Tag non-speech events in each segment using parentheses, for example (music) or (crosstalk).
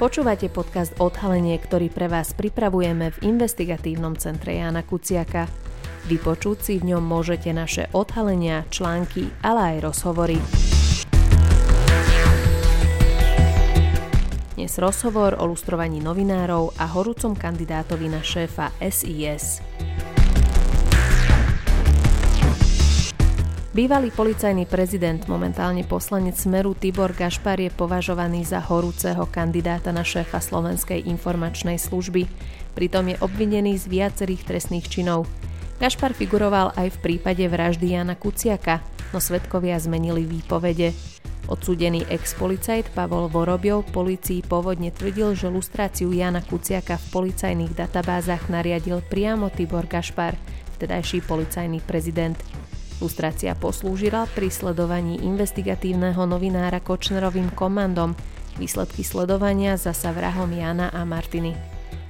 Počúvate podcast Odhalenie, ktorý pre vás pripravujeme v investigatívnom centre Jana Kuciaka. Vypočuť si v ňom môžete naše odhalenia, články, ale aj rozhovory. Dnes rozhovor o lustrovaní novinárov a horúcom kandidátovi na šéfa SIS. Bývalý policajný prezident, momentálne poslanec Smeru Tibor Gašpar je považovaný za horúceho kandidáta na šéfa Slovenskej informačnej služby. Pritom je obvinený z viacerých trestných činov. Gašpar figuroval aj v prípade vraždy Jana Kuciaka, no svetkovia zmenili výpovede. Odsúdený ex-policajt Pavol Vorobiov policii pôvodne tvrdil, že lustráciu Jana Kuciaka v policajných databázach nariadil priamo Tibor Gašpar, vtedajší policajný prezident. Lustrácia poslúžila pri sledovaní investigatívneho novinára Kočnerovým komandom, výsledky sledovania zasa vrahom Jana a Martiny.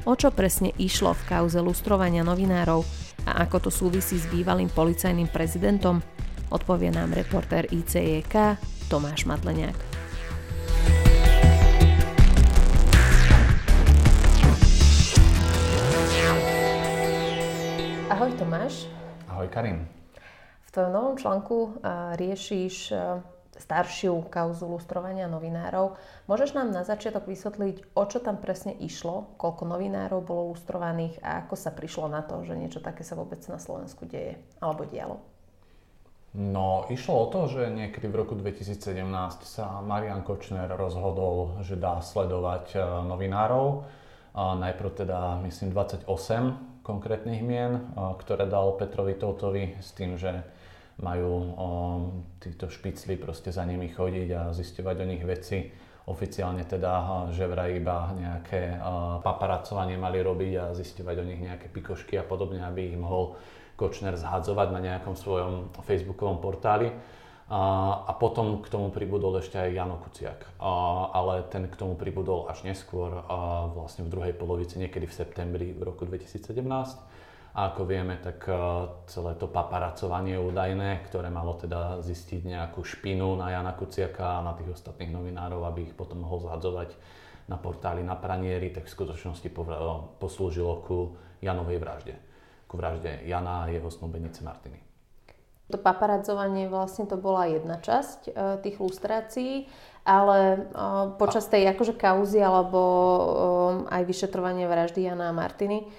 O čo presne išlo v kauze lustrovania novinárov a ako to súvisí s bývalým policajným prezidentom, odpovie nám reportér ICJK Tomáš Madleniak. Ahoj Tomáš. Ahoj Karin. V tvojom novom článku riešiš staršiu kauzu lustrovania novinárov. Môžeš nám na začiatok vysvetliť, o čo tam presne išlo, koľko novinárov bolo lustrovaných a ako sa prišlo na to, že niečo také sa vôbec na Slovensku deje alebo dialo? No, išlo o to, že niekedy v roku 2017 sa Marian Kočner rozhodol, že dá sledovať novinárov. Najprv teda, myslím, 28 konkrétnych mien, ktoré dal Petrovi Totovi s tým, že majú o, títo špicli proste za nimi chodiť a zisťovať o nich veci. Oficiálne teda, že vraj iba nejaké paparacovanie mali robiť a zisťovať o nich nejaké pikošky a podobne, aby ich mohol Kočner zhadzovať na nejakom svojom facebookovom portáli. A potom k tomu pribudol ešte aj Jano Kuciak. Ale ten k tomu pribudol až neskôr, vlastne v druhej polovici, niekedy v septembri v roku 2017 a ako vieme, tak e, celé to paparacovanie údajné, ktoré malo teda zistiť nejakú špinu na Jana Kuciaka a na tých ostatných novinárov, aby ich potom mohol zhadzovať na portáli na pranieri, tak v skutočnosti e, poslúžilo ku Janovej vražde. Ku vražde Jana a jeho snúbenice Martiny. To paparadzovanie vlastne to bola jedna časť e, tých lustrácií, ale počas tej akože kauzy alebo aj vyšetrovania vraždy Jana a Martiny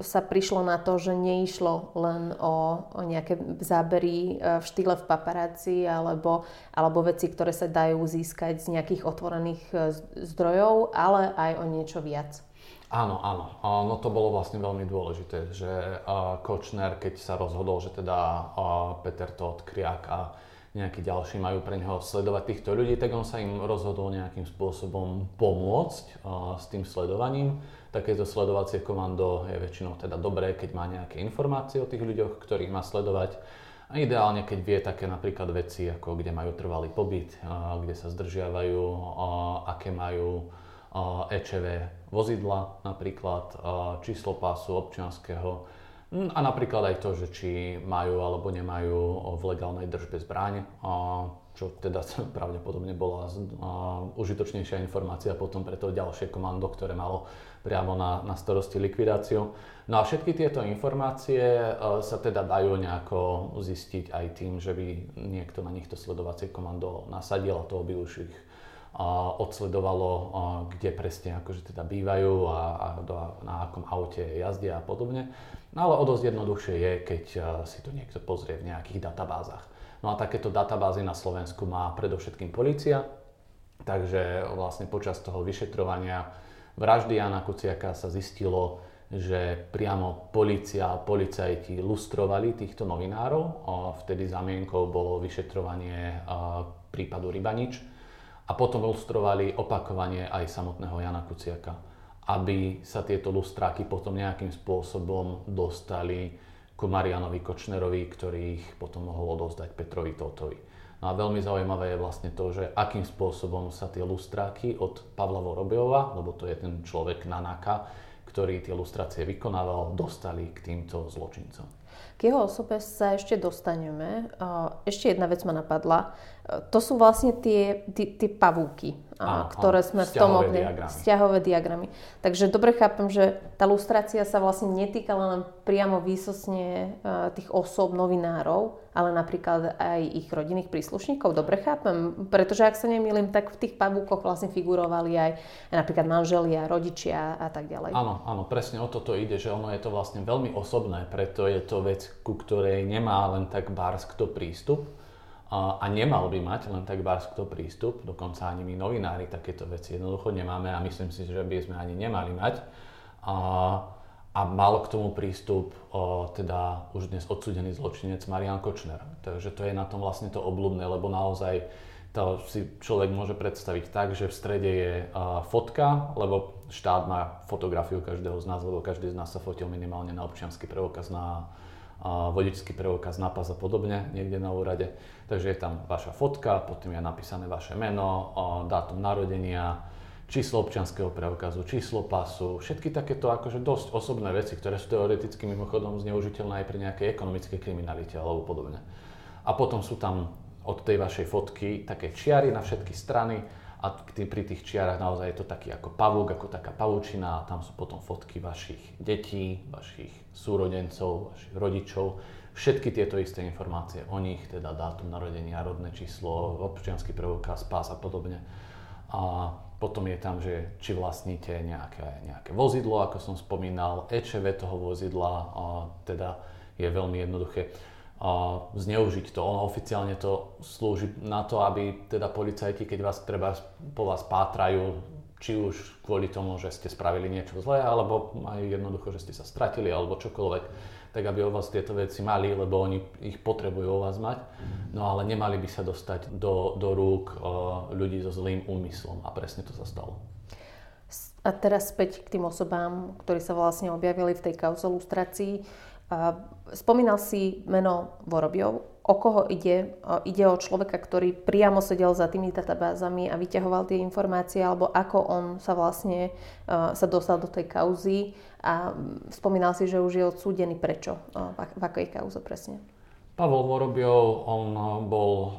sa prišlo na to, že neišlo len o, o nejaké zábery e, v štýle v paparácii alebo, alebo veci, ktoré sa dajú získať z nejakých otvorených e, zdrojov, ale aj o niečo viac. Áno, áno. No to bolo vlastne veľmi dôležité, že Kočner, keď sa rozhodol, že teda Peter Todt, Kriak a nejakí ďalší majú pre neho sledovať týchto ľudí, tak on sa im rozhodol nejakým spôsobom pomôcť s tým sledovaním Takéto sledovacie komando je väčšinou teda dobré, keď má nejaké informácie o tých ľuďoch, ktorých má sledovať. A ideálne, keď vie také napríklad veci, ako kde majú trvalý pobyt, kde sa zdržiavajú, aké majú EČV vozidla napríklad, číslo pásu občianského hm, a napríklad aj to, že či majú alebo nemajú v legálnej držbe zbraň, čo teda (laughs) pravdepodobne bola užitočnejšia informácia potom pre to ďalšie komando, ktoré malo priamo na, na starosti likvidáciu. No a všetky tieto informácie e, sa teda dajú nejako zistiť aj tým, že by niekto na nich to sledovacie komando nasadil a to by už ich odsledovalo, kde presne akože teda bývajú a, a do, na akom aute jazdia a podobne. No ale o dosť jednoduchšie je, keď e, si to niekto pozrie v nejakých databázach. No a takéto databázy na Slovensku má predovšetkým policia, takže vlastne počas toho vyšetrovania vraždy Jana Kuciaka sa zistilo, že priamo policia a policajti lustrovali týchto novinárov. Vtedy zamienkou bolo vyšetrovanie prípadu Rybanič a potom lustrovali opakovanie aj samotného Jana Kuciaka, aby sa tieto lustráky potom nejakým spôsobom dostali ku Marianovi Kočnerovi, ktorý ich potom mohol odozdať Petrovi Totovi. No a veľmi zaujímavé je vlastne to, že akým spôsobom sa tie lustráky od Pavla Vorobiova, lebo to je ten človek Nanaka, ktorý tie lustrácie vykonával, dostali k týmto zločincom. K jeho osobe sa ešte dostaneme. Ešte jedna vec ma napadla. To sú vlastne tie, tie, tie pavúky, áno, ktoré sme v tom obne... Vzťahové diagramy. Takže dobre chápem, že tá lustrácia sa vlastne netýkala len priamo výsosne tých osôb, novinárov, ale napríklad aj ich rodinných príslušníkov. Dobre chápem? Pretože ak sa nemýlim, tak v tých pavúkoch vlastne figurovali aj napríklad manželia, rodičia a tak ďalej. Áno, áno, presne o toto ide, že ono je to vlastne veľmi osobné, preto je to vec, ku ktorej nemá len tak bárs kto prístup a nemal by mať len tak kto prístup, dokonca ani my novinári takéto veci jednoducho nemáme a myslím si, že by sme ani nemali mať. A, a mal k tomu prístup o, teda už dnes odsudený zločinec Marian Kočner. Takže to je na tom vlastne to obľúbne, lebo naozaj to si človek môže predstaviť tak, že v strede je a, fotka, lebo štát má fotografiu každého z nás, lebo každý z nás sa fotil minimálne na občiansky preukaz, na vodičský preukaz, nápas a podobne niekde na úrade. Takže je tam vaša fotka, potom je napísané vaše meno, dátum narodenia, číslo občianského preukazu, číslo pasu, všetky takéto akože dosť osobné veci, ktoré sú teoreticky mimochodom zneužiteľné aj pri nejakej ekonomickej kriminalite alebo podobne. A potom sú tam od tej vašej fotky také čiary na všetky strany a pri tých čiarach naozaj je to taký ako pavúk, ako taká pavúčina a tam sú potom fotky vašich detí, vašich súrodencov, vašich rodičov. Všetky tieto isté informácie o nich, teda dátum narodenia, rodné číslo, občianský preukaz, pás a podobne. A potom je tam, že či vlastníte nejaké, nejaké vozidlo, ako som spomínal, EČV toho vozidla, a teda je veľmi jednoduché zneužiť to. Ono oficiálne to slúži na to, aby teda policajti, keď vás treba po vás pátrajú, či už kvôli tomu, že ste spravili niečo zlé, alebo aj jednoducho, že ste sa stratili, alebo čokoľvek, tak aby o vás tieto veci mali, lebo oni ich potrebujú o vás mať. No ale nemali by sa dostať do, do rúk uh, ľudí so zlým úmyslom a presne to sa stalo. A teraz späť k tým osobám, ktorí sa vlastne objavili v tej kauze lustrácii. Spomínal si meno Vorobiov. O koho ide? Ide o človeka, ktorý priamo sedel za tými databázami a vyťahoval tie informácie, alebo ako on sa vlastne sa dostal do tej kauzy a spomínal si, že už je odsúdený. Prečo? V akej kauze presne? Pavol Vorobiov, on eh, bol uh,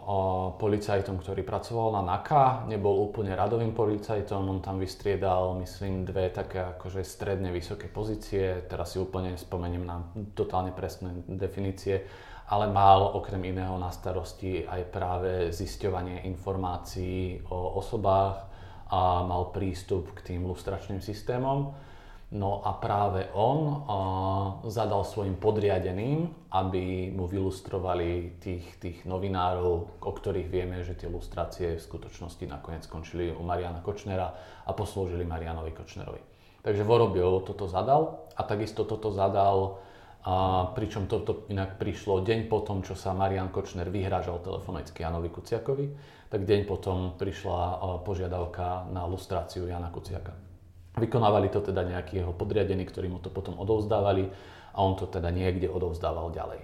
policajtom, ktorý pracoval na NAKA, nebol úplne radovým policajtom, on tam vystriedal, myslím, dve také akože stredne vysoké pozície, teraz si úplne spomeniem na totálne presné definície, ale mal okrem iného na starosti aj práve zisťovanie informácií o osobách a mal prístup k tým lustračným systémom. No a práve on zadal svojim podriadeným, aby mu vylustrovali tých, tých novinárov, o ktorých vieme, že tie lustrácie v skutočnosti nakoniec skončili u Mariana Kočnera a poslúžili Marianovi Kočnerovi. Takže Vorobio toto zadal a takisto toto zadal, a pričom toto inak prišlo deň potom, čo sa Marian Kočner vyhrážal telefonicky Janovi Kuciakovi, tak deň potom prišla požiadavka na lustráciu Jana Kuciaka. Vykonávali to teda nejakí jeho podriadení, ktorí mu to potom odovzdávali a on to teda niekde odovzdával ďalej.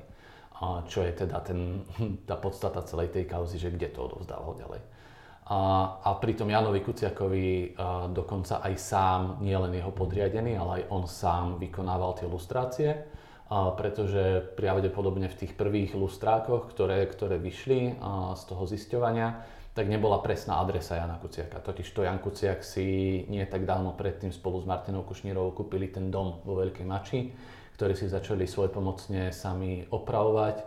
A čo je teda ten, (laughs) tá podstata celej tej kauzy, že kde to odovzdával ďalej. A, a pritom Janovi Kuciakovi a dokonca aj sám, nie len jeho podriadený, ale aj on sám vykonával tie lustrácie, a pretože pravdepodobne v tých prvých lustrákoch, ktoré, ktoré vyšli a z toho zisťovania, tak nebola presná adresa Jana Kuciaka. Totiž to Jan Kuciak si nie tak dávno predtým spolu s Martinou Kušnírovou kúpili ten dom vo Veľkej Mači, ktorý si začali svojpomocne sami opravovať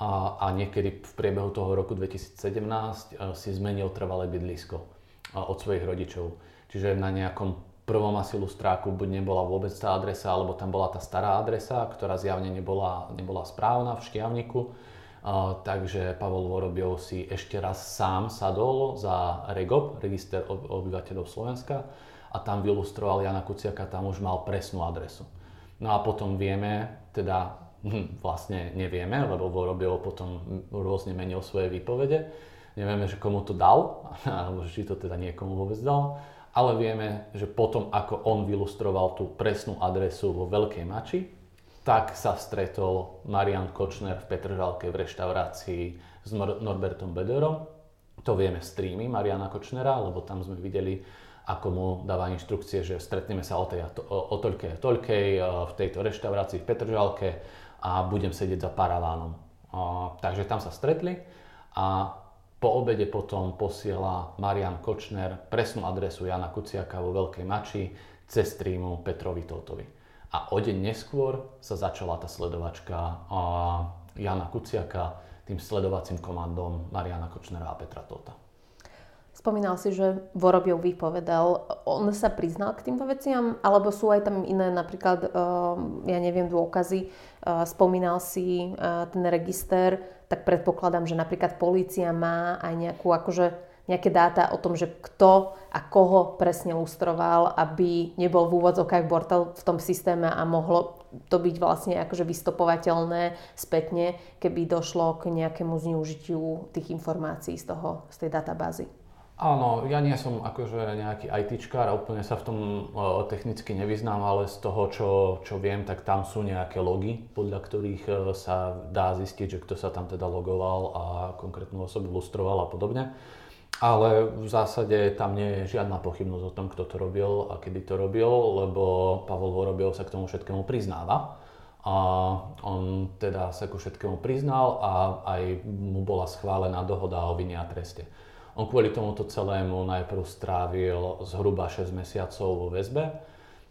a, a niekedy v priebehu toho roku 2017 eh, si zmenil trvalé bydlisko eh, od svojich rodičov. Čiže na nejakom prvom asi lustráku buď nebola vôbec tá adresa, alebo tam bola tá stará adresa, ktorá zjavne nebola, nebola správna v Škiavniku takže Pavol Vorobiov si ešte raz sám sadol za REGOP, Register obyvateľov Slovenska, a tam vylustroval Jana Kuciaka, tam už mal presnú adresu. No a potom vieme, teda hm, vlastne nevieme, lebo Vorobiov potom rôzne menil svoje výpovede. Nevieme, že komu to dal, (laughs) alebo či to teda niekomu vôbec dal, ale vieme, že potom, ako on vylustroval tú presnú adresu vo Veľkej Mači, tak sa stretol Marian Kočner v Petržalke v reštaurácii s Norbertom Bederom. To vieme v streamy Mariana Kočnera, lebo tam sme videli, ako mu dáva inštrukcie, že stretneme sa o, tej, o, o toľkej a toľkej v tejto reštaurácii v Petržalke a a budem sedieť za paravánom. Takže tam sa stretli a po obede potom posiela Marian Kočner presnú adresu Jana Kuciaka vo Veľkej Mači cez streamu Petrovi Totovi. A o deň neskôr sa začala tá sledovačka Jana Kuciaka tým sledovacím komandom Mariana Kočnera a Petra Tota. Spomínal si, že Vorobiov vypovedal. On sa priznal k týmto veciam? Alebo sú aj tam iné, napríklad, ja neviem, dôkazy? Spomínal si ten register, tak predpokladám, že napríklad polícia má aj nejakú, akože, nejaké dáta o tom, že kto a koho presne lustroval, aby nebol v úvodzovkách bortel v tom systéme a mohlo to byť vlastne akože vystopovateľné spätne, keby došlo k nejakému zneužitiu tých informácií z, toho, z tej databázy. Áno, ja nie som akože nejaký ITčkár a úplne sa v tom uh, technicky nevyznám, ale z toho, čo, čo viem, tak tam sú nejaké logy, podľa ktorých uh, sa dá zistiť, že kto sa tam teda logoval a konkrétnu osobu lustroval a podobne. Ale v zásade tam nie je žiadna pochybnosť o tom, kto to robil a kedy to robil, lebo Pavol Vorobiel sa k tomu všetkému priznáva. A on teda sa ku všetkému priznal a aj mu bola schválená dohoda o vine a treste. On kvôli tomuto celému najprv strávil zhruba 6 mesiacov vo väzbe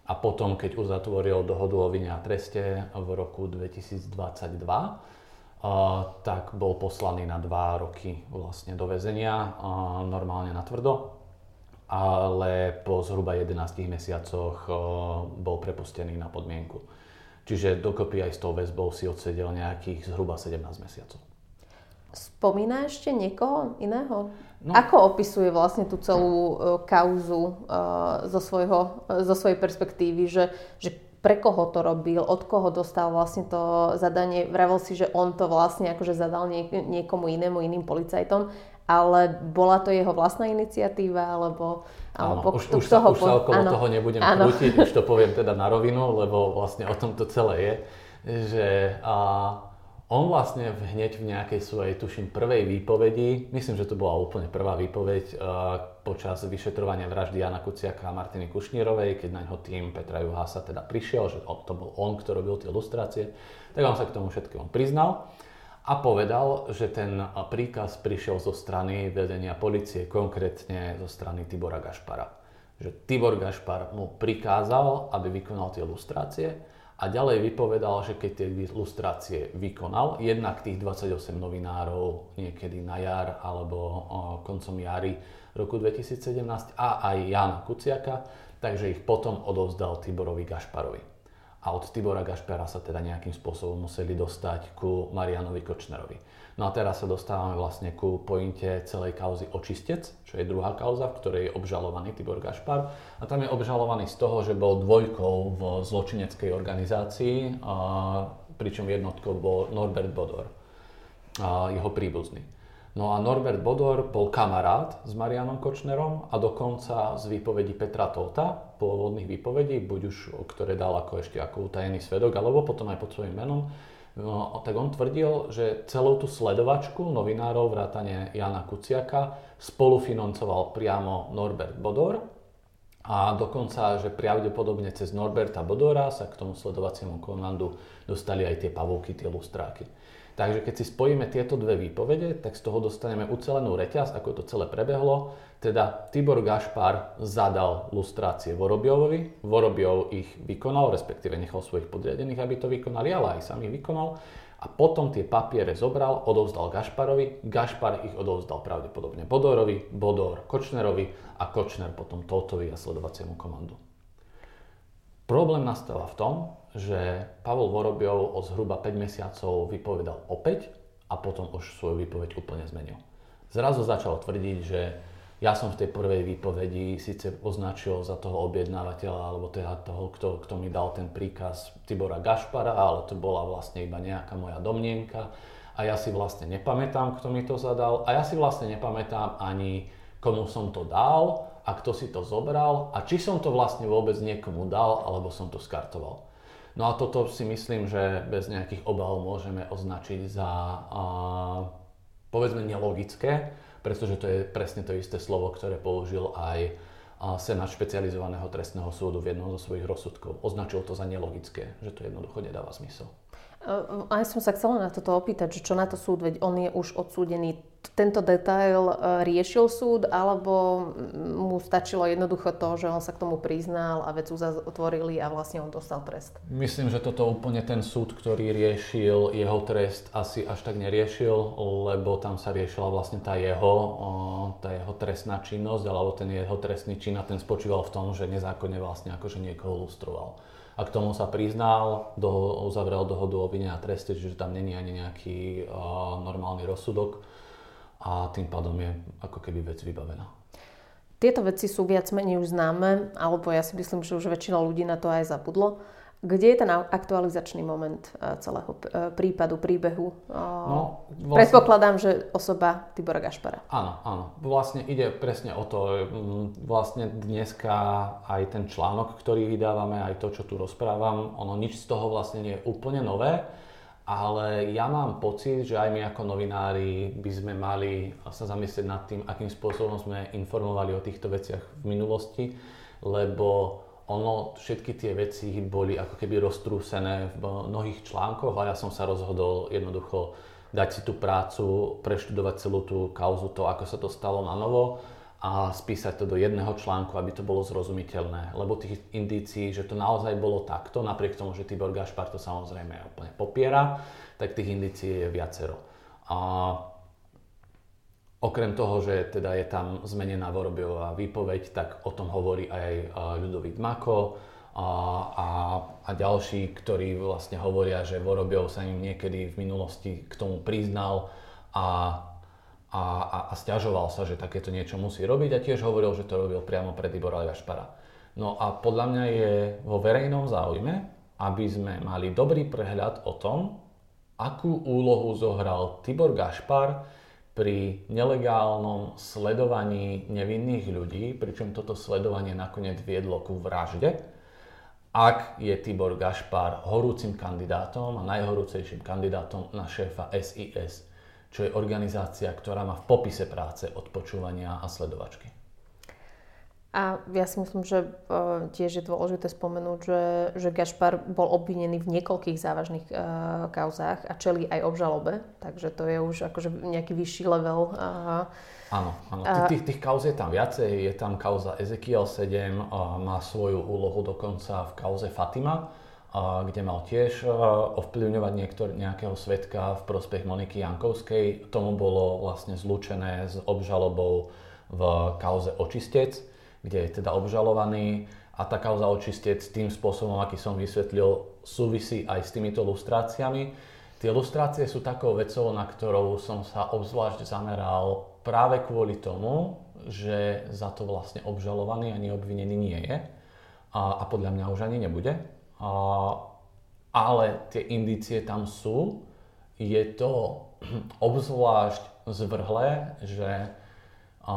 a potom, keď uzatvoril dohodu o vine a treste v roku 2022, tak bol poslaný na 2 roky vlastne do väzenia, normálne na tvrdo, ale po zhruba 11 mesiacoch bol prepustený na podmienku. Čiže dokopy aj s tou väzbou si odsedel nejakých zhruba 17 mesiacov. Spomína ešte niekoho iného? No. Ako opisuje vlastne tú celú uh, kauzu uh, zo, svojho, uh, zo svojej perspektívy, že, že pre koho to robil, od koho dostal vlastne to zadanie. Vravel si, že on to vlastne akože zadal niek- niekomu inému, iným policajtom, ale bola to jeho vlastná iniciatíva, alebo... alebo áno, už, už, sa, už sa okolo áno, toho nebudem áno. krútiť, už to poviem teda na rovinu, lebo vlastne o tom to celé je, že a, on vlastne hneď v nejakej svojej, tuším, prvej výpovedi, myslím, že to bola úplne prvá výpoveď uh, počas vyšetrovania vraždy Jana Kuciaka a Martiny Kušnírovej, keď na ňo tým Petra Juhasa teda prišiel, že to bol on, kto robil tie ilustrácie, tak on sa k tomu všetkému priznal a povedal, že ten príkaz prišiel zo strany vedenia policie, konkrétne zo strany Tibora Gašpara. Že Tibor Gašpar mu prikázal, aby vykonal tie ilustrácie a ďalej vypovedal, že keď tie ilustrácie vykonal, jednak tých 28 novinárov niekedy na jar alebo koncom jary roku 2017 a aj Jana Kuciaka, takže ich potom odovzdal Tiborovi Gašparovi. A od Tibora Gašpara sa teda nejakým spôsobom museli dostať ku Marianovi Kočnerovi. No a teraz sa dostávame vlastne ku pointe celej kauzy Očistec, čo je druhá kauza, v ktorej je obžalovaný Tibor Gašpar. A tam je obžalovaný z toho, že bol dvojkou v zločineckej organizácii, pričom jednotkou bol Norbert Bodor, jeho príbuzný. No a Norbert Bodor bol kamarát s Marianom Kočnerom a dokonca z výpovedí Petra Tota, pôvodných výpovedí, buď už, ktoré dal ako ešte ako utajený svedok, alebo potom aj pod svojím menom, No, tak on tvrdil, že celú tú sledovačku novinárov vrátane Jana Kuciaka spolufinancoval priamo Norbert Bodor a dokonca, že pravdepodobne cez Norberta Bodora sa k tomu sledovaciemu komandu dostali aj tie pavúky, tie lustráky. Takže keď si spojíme tieto dve výpovede, tak z toho dostaneme ucelenú reťaz, ako to celé prebehlo. Teda Tibor Gašpar zadal lustrácie Vorobiovovi, Vorobiov ich vykonal, respektíve nechal svojich podriadených, aby to vykonali, ale aj sám vykonal. A potom tie papiere zobral, odovzdal Gašparovi, Gašpar ich odovzdal pravdepodobne Bodorovi, Bodor Kočnerovi a Kočner potom Totovi a sledovaciemu komandu. Problém nastáva v tom, že Pavol Vorobiov o zhruba 5 mesiacov vypovedal opäť a potom už svoju výpoveď úplne zmenil. Zrazu začal tvrdiť, že ja som v tej prvej výpovedi síce označil za toho objednávateľa alebo teda toho, kto, kto mi dal ten príkaz Tibora Gašpara, ale to bola vlastne iba nejaká moja domnienka a ja si vlastne nepamätám, kto mi to zadal a ja si vlastne nepamätám ani komu som to dal a kto si to zobral a či som to vlastne vôbec niekomu dal alebo som to skartoval. No a toto si myslím, že bez nejakých obáv môžeme označiť za a, povedzme nelogické, pretože to je presne to isté slovo, ktoré použil aj Senát špecializovaného trestného súdu v jednom zo svojich rozsudkov. Označil to za nelogické, že to jednoducho nedáva zmysel. Aj som sa chcela na toto opýtať, že čo na to súd, veď on je už odsúdený. Tento detail riešil súd, alebo mu stačilo jednoducho to, že on sa k tomu priznal a vec uzatvorili a vlastne on dostal trest? Myslím, že toto úplne ten súd, ktorý riešil jeho trest, asi až tak neriešil, lebo tam sa riešila vlastne tá jeho, tá jeho trestná činnosť, alebo ten jeho trestný čin a ten spočíval v tom, že nezákonne vlastne akože niekoho lustroval a k tomu sa priznal, do, uzavrel dohodu o vine a treste, čiže tam není ani nejaký uh, normálny rozsudok a tým pádom je ako keby vec vybavená. Tieto veci sú viac menej už známe, alebo ja si myslím, že už väčšina ľudí na to aj zabudlo. Kde je ten aktualizačný moment eh, celého eh, prípadu, príbehu? No, vlastne... Predpokladám, že osoba Tibora Gašpara. Áno, áno. Vlastne ide presne o to. Vlastne dneska aj ten článok, ktorý vydávame, aj to, čo tu rozprávam, ono nič z toho vlastne nie je úplne nové, ale ja mám pocit, že aj my ako novinári by sme mali sa zamyslieť nad tým, akým spôsobom sme informovali o týchto veciach v minulosti, lebo ono, všetky tie veci boli ako keby roztrúsené v mnohých článkoch a ja som sa rozhodol jednoducho dať si tú prácu, preštudovať celú tú kauzu, to, ako sa to stalo na novo a spísať to do jedného článku, aby to bolo zrozumiteľné. Lebo tých indícií, že to naozaj bolo takto, napriek tomu, že Tibor Gašpar to samozrejme úplne popiera, tak tých indícií je viacero. A Okrem toho, že teda je tam zmenená Vorobiová výpoveď, tak o tom hovorí aj Ľudovít Mako a, a, a ďalší, ktorí vlastne hovoria, že Vorobiov sa im niekedy v minulosti k tomu priznal a, a, a, a stiažoval sa, že takéto niečo musí robiť a tiež hovoril, že to robil priamo pre Tibora Gašpara. No a podľa mňa je vo verejnom záujme, aby sme mali dobrý prehľad o tom, akú úlohu zohral Tibor Gašpar pri nelegálnom sledovaní nevinných ľudí, pričom toto sledovanie nakoniec viedlo ku vražde, ak je Tibor Gašpar horúcim kandidátom a najhorúcejším kandidátom na šéfa SIS, čo je organizácia, ktorá má v popise práce odpočúvania a sledovačky. A ja si myslím, že uh, tiež je dôležité spomenúť, že, že Gašpar bol obvinený v niekoľkých závažných uh, kauzách a čelí aj obžalobe, takže to je už akože nejaký vyšší level. Uh, áno, áno. Uh, tých, tých kauz je tam viacej. Je tam kauza Ezekiel 7, uh, má svoju úlohu dokonca v kauze Fatima, uh, kde mal tiež uh, ovplyvňovať niektor, nejakého svetka v prospech Moniky Jankovskej. Tomu bolo vlastne zlúčené s obžalobou v kauze Očistec kde je teda obžalovaný a tá kauza očistec tým spôsobom, aký som vysvetlil, súvisí aj s týmito lustráciami. Tie lustrácie sú takou vecou, na ktorou som sa obzvlášť zameral práve kvôli tomu, že za to vlastne obžalovaný ani obvinený nie je a, a podľa mňa už ani nebude. A, ale tie indície tam sú. Je to (clears throat) obzvlášť zvrhlé, že a,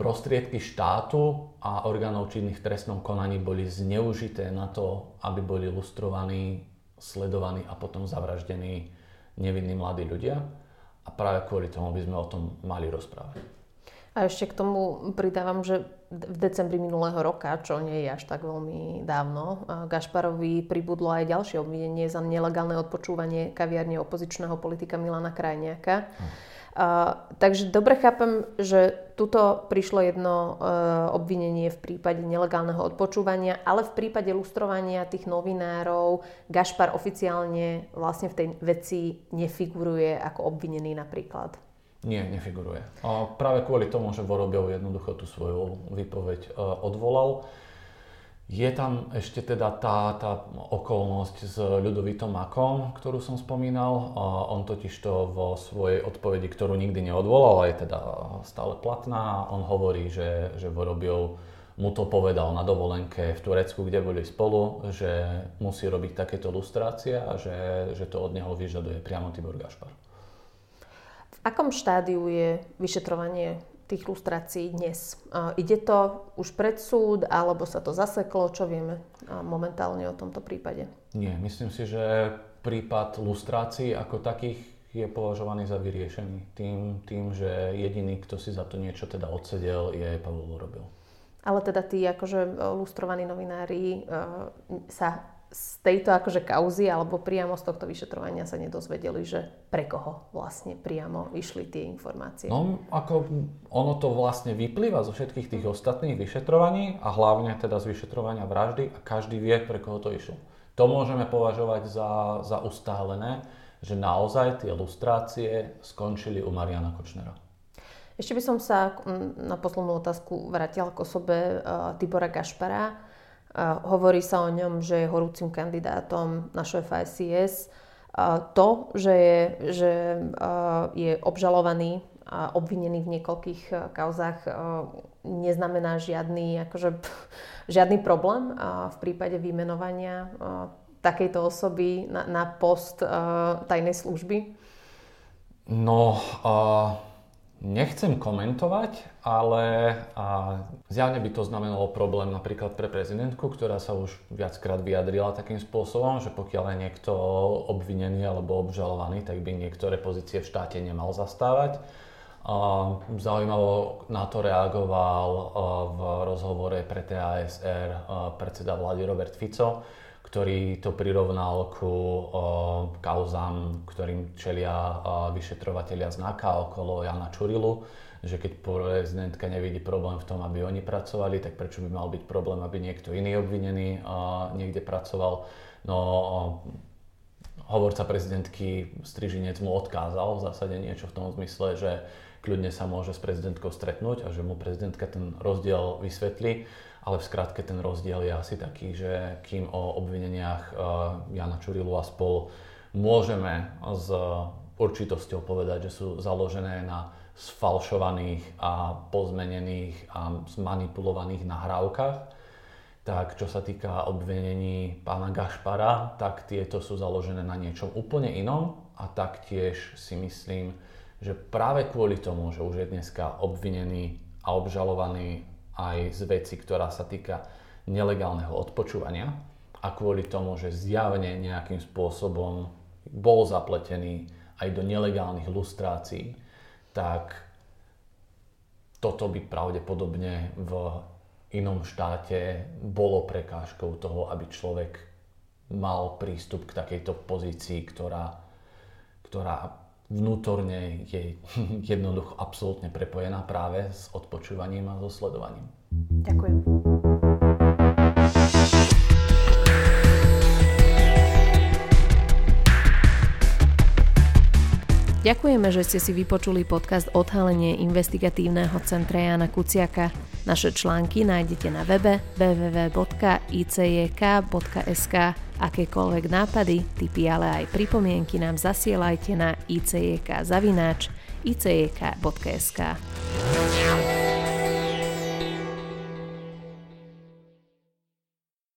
prostriedky štátu a orgánov činných v trestnom konaní boli zneužité na to, aby boli lustrovaní, sledovaní a potom zavraždení nevinní mladí ľudia. A práve kvôli tomu by sme o tom mali rozprávať. A ešte k tomu pridávam, že v decembri minulého roka, čo nie je až tak veľmi dávno, Gašparovi pribudlo aj ďalšie obvinenie za nelegálne odpočúvanie kaviarne opozičného politika Milana Krajniaka. Hm takže dobre chápem, že tuto prišlo jedno uh, obvinenie v prípade nelegálneho odpočúvania, ale v prípade lustrovania tých novinárov Gašpar oficiálne vlastne v tej veci nefiguruje ako obvinený napríklad. Nie, nefiguruje. A práve kvôli tomu, že Vorobiev jednoducho tú svoju výpoveď uh, odvolal. Je tam ešte teda tá, tá okolnosť s ľudovitom Makom, ktorú som spomínal. On totiž to vo svojej odpovedi, ktorú nikdy neodvolal, je teda stále platná. On hovorí, že, že Vorobiov mu to povedal na dovolenke v Turecku, kde boli spolu, že musí robiť takéto lustrácie a že, že to od neho vyžaduje priamo Tibor Gašpar. V akom štádiu je vyšetrovanie tých lustrácií dnes? Ide to už pred súd, alebo sa to zaseklo? Čo vieme momentálne o tomto prípade? Nie, myslím si, že prípad lustrácií ako takých je považovaný za vyriešený. Tým, tým, že jediný, kto si za to niečo teda odsedel, je Pavol Urobil. Ale teda tí akože lustrovaní novinári uh, sa z tejto akože kauzy alebo priamo z tohto vyšetrovania sa nedozvedeli, že pre koho vlastne priamo išli tie informácie? No, ako ono to vlastne vyplýva zo všetkých tých ostatných vyšetrovaní a hlavne teda z vyšetrovania vraždy a každý vie, pre koho to išlo. To môžeme považovať za, za ustálené, že naozaj tie lustrácie skončili u Mariana Kočnera. Ešte by som sa na poslednú otázku vrátila k osobe uh, Tibora Gašpara hovorí sa o ňom, že je horúcim kandidátom na šéfa SIS. To, že je, že je obžalovaný a obvinený v niekoľkých kauzách, neznamená žiadny, akože, žiadny problém v prípade vymenovania takejto osoby na, na post tajnej služby? No, uh Nechcem komentovať, ale a zjavne by to znamenalo problém napríklad pre prezidentku, ktorá sa už viackrát vyjadrila takým spôsobom, že pokiaľ je niekto obvinený alebo obžalovaný, tak by niektoré pozície v štáte nemal zastávať. Zaujímavo na to reagoval v rozhovore pre TASR predseda vlády Robert Fico, ktorý to prirovnal ku uh, kauzám, ktorým čelia uh, vyšetrovateľia z NAKA okolo Jana Čurilu, že keď prezidentka nevidí problém v tom, aby oni pracovali, tak prečo by mal byť problém, aby niekto iný obvinený uh, niekde pracoval. No, uh, hovorca prezidentky Strižinec mu odkázal v zásade niečo v tom zmysle, že kľudne sa môže s prezidentkou stretnúť a že mu prezidentka ten rozdiel vysvetlí ale v skratke ten rozdiel je asi taký, že kým o obvineniach uh, Jana Čurilu a spol môžeme s určitosťou povedať, že sú založené na sfalšovaných a pozmenených a zmanipulovaných nahrávkach, tak čo sa týka obvinení pána Gašpara, tak tieto sú založené na niečom úplne inom a taktiež si myslím, že práve kvôli tomu, že už je dneska obvinený a obžalovaný aj z veci, ktorá sa týka nelegálneho odpočúvania a kvôli tomu, že zjavne nejakým spôsobom bol zapletený aj do nelegálnych lustrácií, tak toto by pravdepodobne v inom štáte bolo prekážkou toho, aby človek mal prístup k takejto pozícii, ktorá, ktorá vnútorne je (laughs) jednoducho absolútne prepojená práve s odpočúvaním a so sledovaním. Ďakujem. Ďakujeme, že ste si vypočuli podcast Odhalenie investigatívneho centra Jana Kuciaka. Naše články nájdete na webe www.icjk.sk. Akékoľvek nápady, tipy, ale aj pripomienky nám zasielajte na icjk.icjk.sk.